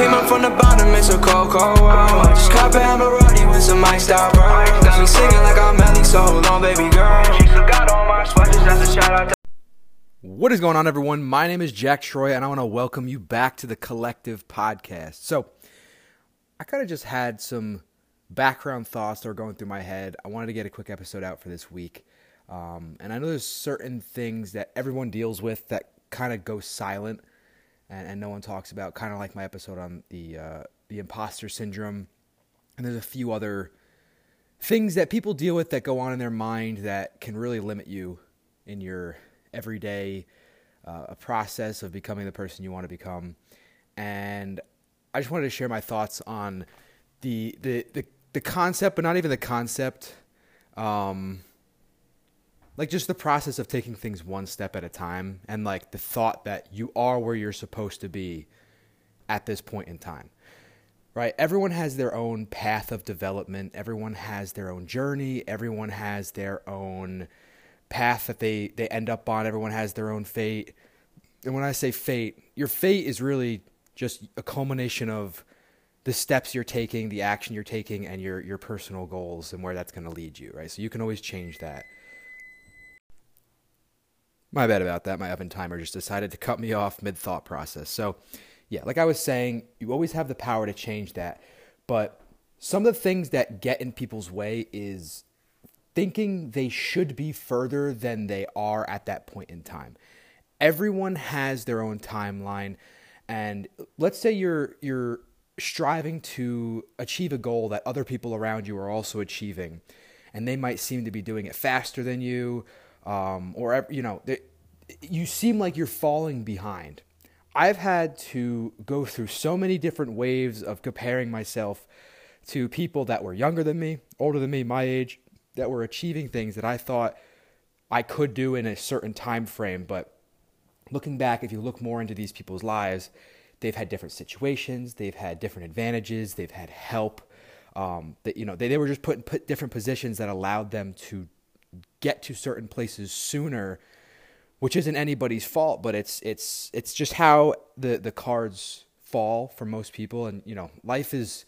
Came up from the bottom, it's a cold, cold world. Just cop with some singing like I'm so hold on, baby girl. She all my sweaters, that's a shout out to What is going on, everyone? My name is Jack Troia, and I want to welcome you back to the Collective Podcast. So, I kind of just had some background thoughts that were going through my head. I wanted to get a quick episode out for this week. Um, and I know there's certain things that everyone deals with that kind of go silent and, and no one talks about, kind of like my episode on the, uh, the imposter syndrome. And there's a few other things that people deal with that go on in their mind that can really limit you in your everyday uh, process of becoming the person you want to become. And I just wanted to share my thoughts on the the the, the concept, but not even the concept. Um, like just the process of taking things one step at a time, and like the thought that you are where you're supposed to be at this point in time right? Everyone has their own path of development. Everyone has their own journey. Everyone has their own path that they, they end up on. Everyone has their own fate. And when I say fate, your fate is really just a culmination of the steps you're taking, the action you're taking, and your, your personal goals and where that's going to lead you, right? So you can always change that. My bad about that. My oven timer just decided to cut me off mid thought process. So, yeah, like I was saying, you always have the power to change that. But some of the things that get in people's way is thinking they should be further than they are at that point in time. Everyone has their own timeline and let's say you're you're striving to achieve a goal that other people around you are also achieving and they might seem to be doing it faster than you um, or you know they, you seem like you're falling behind I've had to go through so many different waves of comparing myself to people that were younger than me, older than me, my age, that were achieving things that I thought I could do in a certain time frame. But looking back, if you look more into these people's lives, they've had different situations, they've had different advantages, they've had help. Um, that you know, they, they were just put in put different positions that allowed them to get to certain places sooner which isn't anybody's fault, but it's it's it's just how the the cards fall for most people, and you know, life is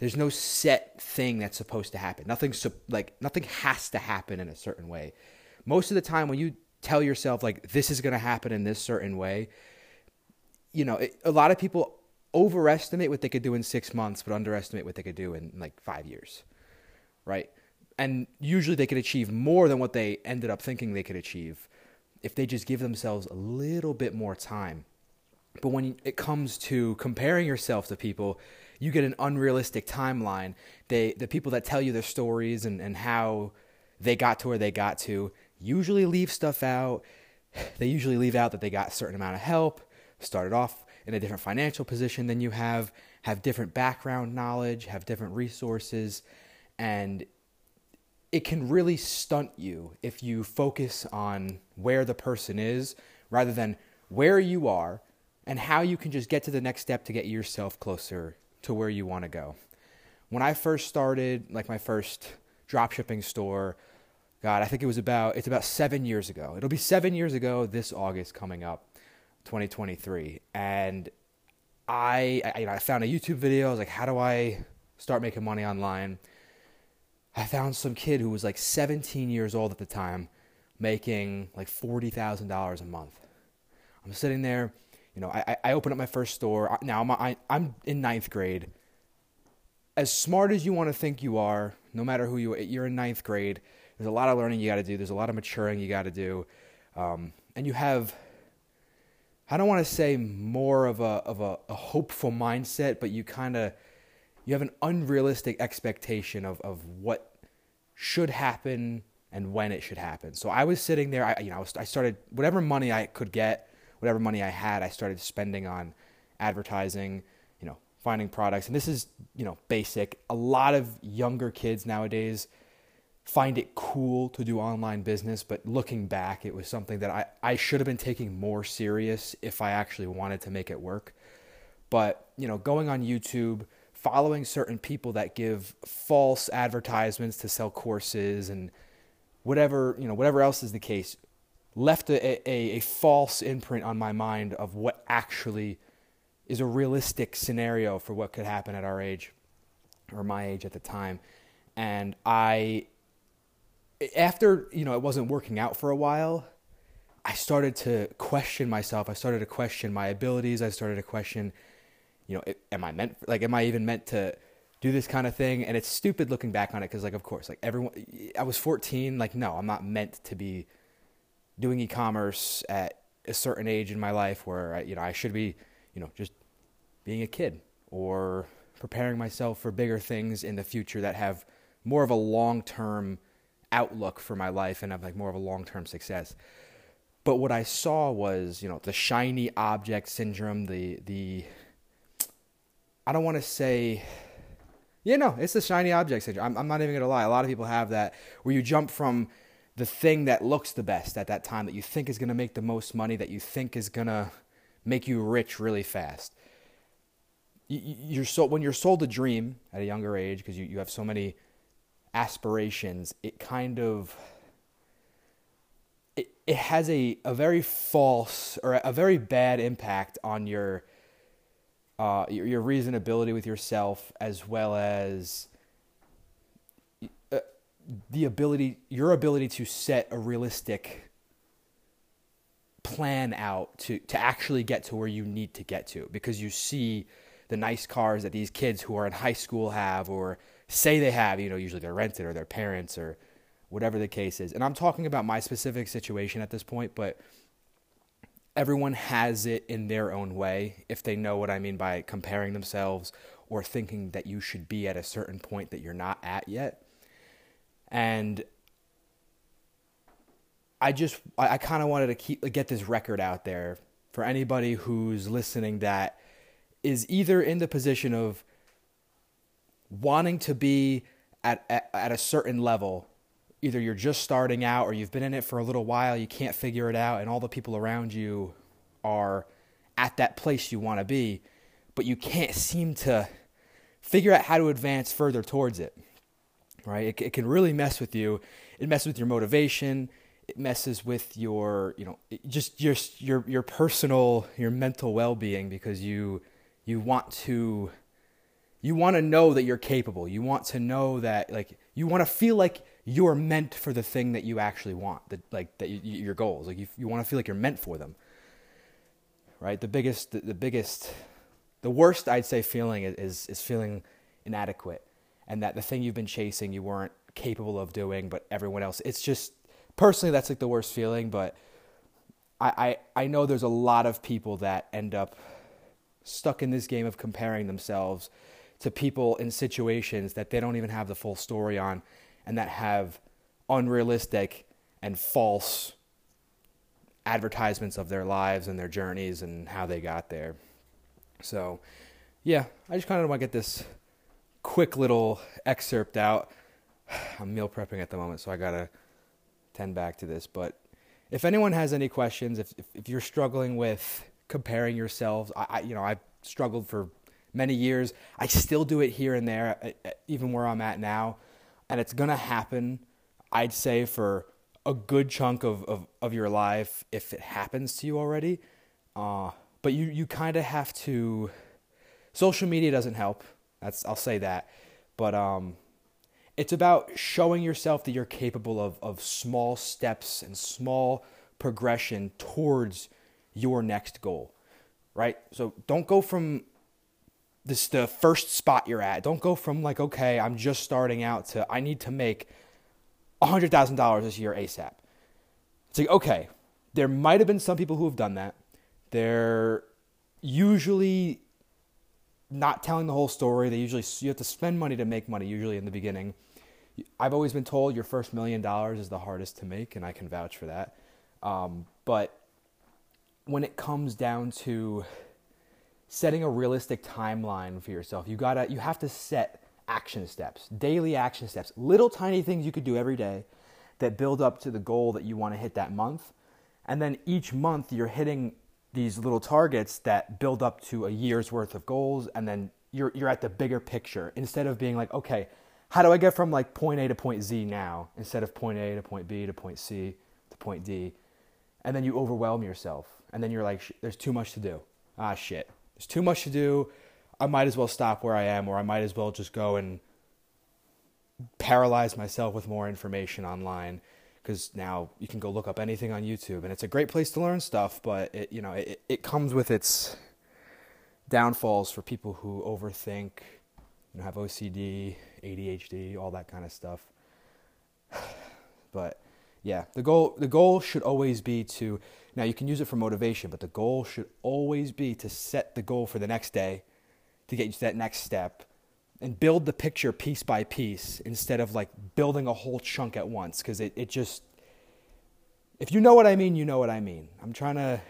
there's no set thing that's supposed to happen. Nothing so, like nothing has to happen in a certain way. Most of the time, when you tell yourself like this is going to happen in this certain way, you know, it, a lot of people overestimate what they could do in six months, but underestimate what they could do in like five years, right? And usually they could achieve more than what they ended up thinking they could achieve if they just give themselves a little bit more time. But when it comes to comparing yourself to people, you get an unrealistic timeline. They, the people that tell you their stories and, and how they got to where they got to usually leave stuff out. They usually leave out that they got a certain amount of help, started off in a different financial position than you have, have different background knowledge, have different resources, and it can really stunt you if you focus on where the person is rather than where you are and how you can just get to the next step to get yourself closer to where you want to go. When I first started, like my first dropshipping store, God, I think it was about it's about seven years ago. It'll be seven years ago this August coming up, 2023, and I, I you know I found a YouTube video. I was like, how do I start making money online? I found some kid who was like 17 years old at the time, making like $40,000 a month. I'm sitting there, you know, I, I open up my first store. Now I'm, I, I'm in ninth grade. As smart as you want to think you are, no matter who you are, you're in ninth grade. There's a lot of learning you got to do. There's a lot of maturing you got to do. Um, and you have, I don't want to say more of a, of a, a hopeful mindset, but you kind of, you have an unrealistic expectation of, of what should happen and when it should happen. So I was sitting there, I, you know, I started whatever money I could get, whatever money I had, I started spending on advertising, you know, finding products. And this is, you know, basic. A lot of younger kids nowadays find it cool to do online business, but looking back, it was something that I, I should have been taking more serious if I actually wanted to make it work. But, you know, going on YouTube, following certain people that give false advertisements to sell courses and whatever you know whatever else is the case left a, a, a false imprint on my mind of what actually is a realistic scenario for what could happen at our age or my age at the time. And I, after, you know, it wasn't working out for a while, I started to question myself. I started to question my abilities. I started to question, you know, am I meant, like, am I even meant to do this kind of thing? And it's stupid looking back on it because, like, of course, like, everyone, I was 14. Like, no, I'm not meant to be doing e commerce at a certain age in my life where, I, you know, I should be, you know, just being a kid or preparing myself for bigger things in the future that have more of a long term outlook for my life and have like more of a long term success. But what I saw was, you know, the shiny object syndrome, the the I don't want to say yeah, no, it's the shiny object syndrome. I'm, I'm not even gonna lie. A lot of people have that where you jump from the thing that looks the best at that time that you think is gonna make the most money, that you think is gonna make you rich really fast. You're so when you're sold a dream at a younger age because you, you have so many aspirations, it kind of it, it has a, a very false or a very bad impact on your uh, your, your reasonability with yourself as well as uh, the ability your ability to set a realistic plan out to to actually get to where you need to get to because you see the nice cars that these kids who are in high school have or say they have you know usually they're rented or their parents or whatever the case is. And I'm talking about my specific situation at this point, but everyone has it in their own way if they know what I mean by comparing themselves or thinking that you should be at a certain point that you're not at yet. And I just I, I kind of wanted to keep get this record out there for anybody who's listening that is either in the position of wanting to be at, at, at a certain level either you're just starting out or you've been in it for a little while, you can't figure it out, and all the people around you are at that place you want to be, but you can't seem to figure out how to advance further towards it. Right? It, it can really mess with you. It messes with your motivation. It messes with your, you know, just your your your personal, your mental well-being because you you want to you want to know that you're capable. You want to know that like you want to feel like you're meant for the thing that you actually want, that like that you, your goals. Like you, you want to feel like you're meant for them. Right? The biggest, the, the biggest, the worst I'd say feeling is is feeling inadequate, and that the thing you've been chasing you weren't capable of doing, but everyone else. It's just personally that's like the worst feeling, but I, I, I know there's a lot of people that end up stuck in this game of comparing themselves to people in situations that they don't even have the full story on and that have unrealistic and false advertisements of their lives and their journeys and how they got there. So, yeah, I just kind of want to get this quick little excerpt out. I'm meal prepping at the moment, so I got to tend back to this. But if anyone has any questions, if, if, if you're struggling with comparing yourselves, I, I, you know, I've struggled for many years. I still do it here and there, uh, uh, even where I'm at now and it's going to happen, I'd say, for a good chunk of, of, of your life if it happens to you already. Uh, but you, you kind of have to. Social media doesn't help. That's I'll say that, but um, it's about showing yourself that you're capable of of small steps and small progression towards your next goal, right? So don't go from this the first spot you're at. Don't go from like, okay, I'm just starting out to I need to make hundred thousand dollars this year ASAP. It's like, okay, there might have been some people who have done that. They're usually not telling the whole story. They usually you have to spend money to make money usually in the beginning. I've always been told your first million dollars is the hardest to make, and I can vouch for that. Um, but when it comes down to setting a realistic timeline for yourself. You gotta you have to set action steps, daily action steps, little tiny things you could do every day that build up to the goal that you want to hit that month. And then each month you're hitting these little targets that build up to a year's worth of goals and then you're you're at the bigger picture instead of being like, okay, how do I get from like point A to point Z now instead of point A to point B to point C to point D? And then you overwhelm yourself and then you're like there's too much to do. Ah shit there's too much to do. I might as well stop where I am, or I might as well just go and paralyze myself with more information online because now you can go look up anything on YouTube and it's a great place to learn stuff, but it you know it, it comes with its downfalls for people who overthink, you know, have OCD, ADHD, all that kind of stuff. but yeah, the goal the goal should always be to now you can use it for motivation, but the goal should always be to set the goal for the next day to get you to that next step and build the picture piece by piece instead of like building a whole chunk at once because it, it just if you know what i mean you know what i mean. I'm trying to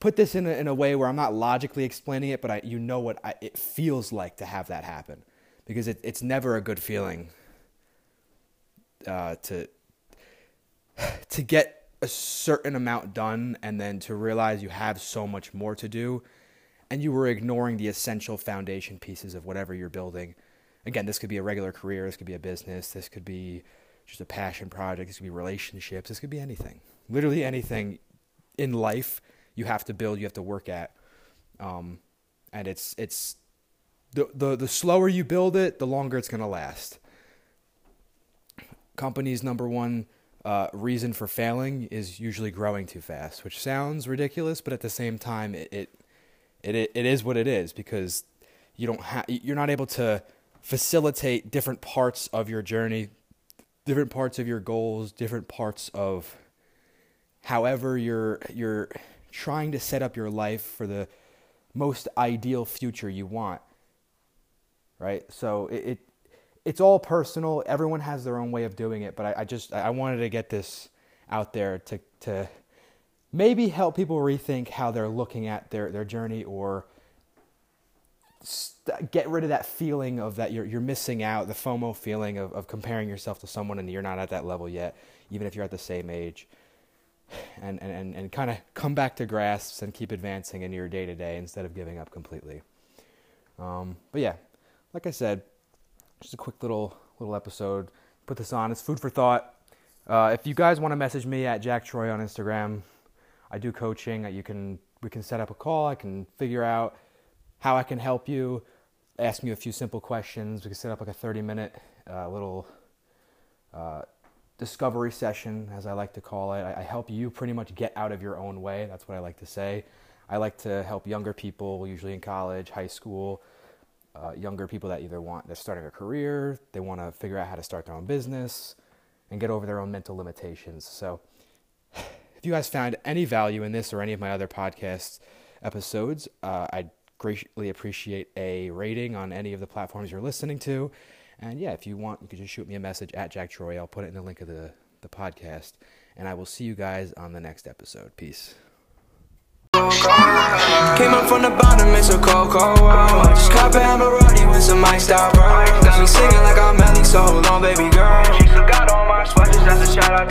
put this in a, in a way where i'm not logically explaining it but I, you know what I, it feels like to have that happen because it, it's never a good feeling uh, to to get a certain amount done and then to realize you have so much more to do and you were ignoring the essential foundation pieces of whatever you're building. Again, this could be a regular career, this could be a business, this could be just a passion project, this could be relationships, this could be anything. Literally anything in life you have to build, you have to work at. Um, and it's it's the, the the slower you build it, the longer it's gonna last. Companies number one uh, reason for failing is usually growing too fast, which sounds ridiculous, but at the same time, it, it it it is what it is because you don't have you're not able to facilitate different parts of your journey, different parts of your goals, different parts of however you're you're trying to set up your life for the most ideal future you want. Right? So it, it it's all personal. Everyone has their own way of doing it, but I, I just I wanted to get this out there to to maybe help people rethink how they're looking at their, their journey or st- get rid of that feeling of that you're, you're missing out, the FOMO feeling of, of comparing yourself to someone and you're not at that level yet, even if you're at the same age. And, and, and, and kind of come back to grasps and keep advancing in your day to day instead of giving up completely. Um, but yeah, like I said, just a quick little little episode. Put this on. It's food for thought. Uh, if you guys want to message me at Jack Troia on Instagram, I do coaching. You can we can set up a call. I can figure out how I can help you. Ask me a few simple questions. We can set up like a 30 minute uh, little uh, discovery session, as I like to call it. I, I help you pretty much get out of your own way. That's what I like to say. I like to help younger people, usually in college, high school, uh, younger people that either want they're starting a career, they want to figure out how to start their own business, and get over their own mental limitations. So if you guys found any value in this or any of my other podcast episodes, uh, I'd greatly appreciate a rating on any of the platforms you're listening to. And yeah, if you want, you can just shoot me a message at Jack Troia. I'll put it in the link of the, the podcast. And I will see you guys on the next episode. Peace. Came up from the bottom, it's a cold, cold world. Just cop a Emirati with some iced style bro. Got me singing like I'm Melly, so hold on, baby girl. She still got all my sweaters, that's a shout out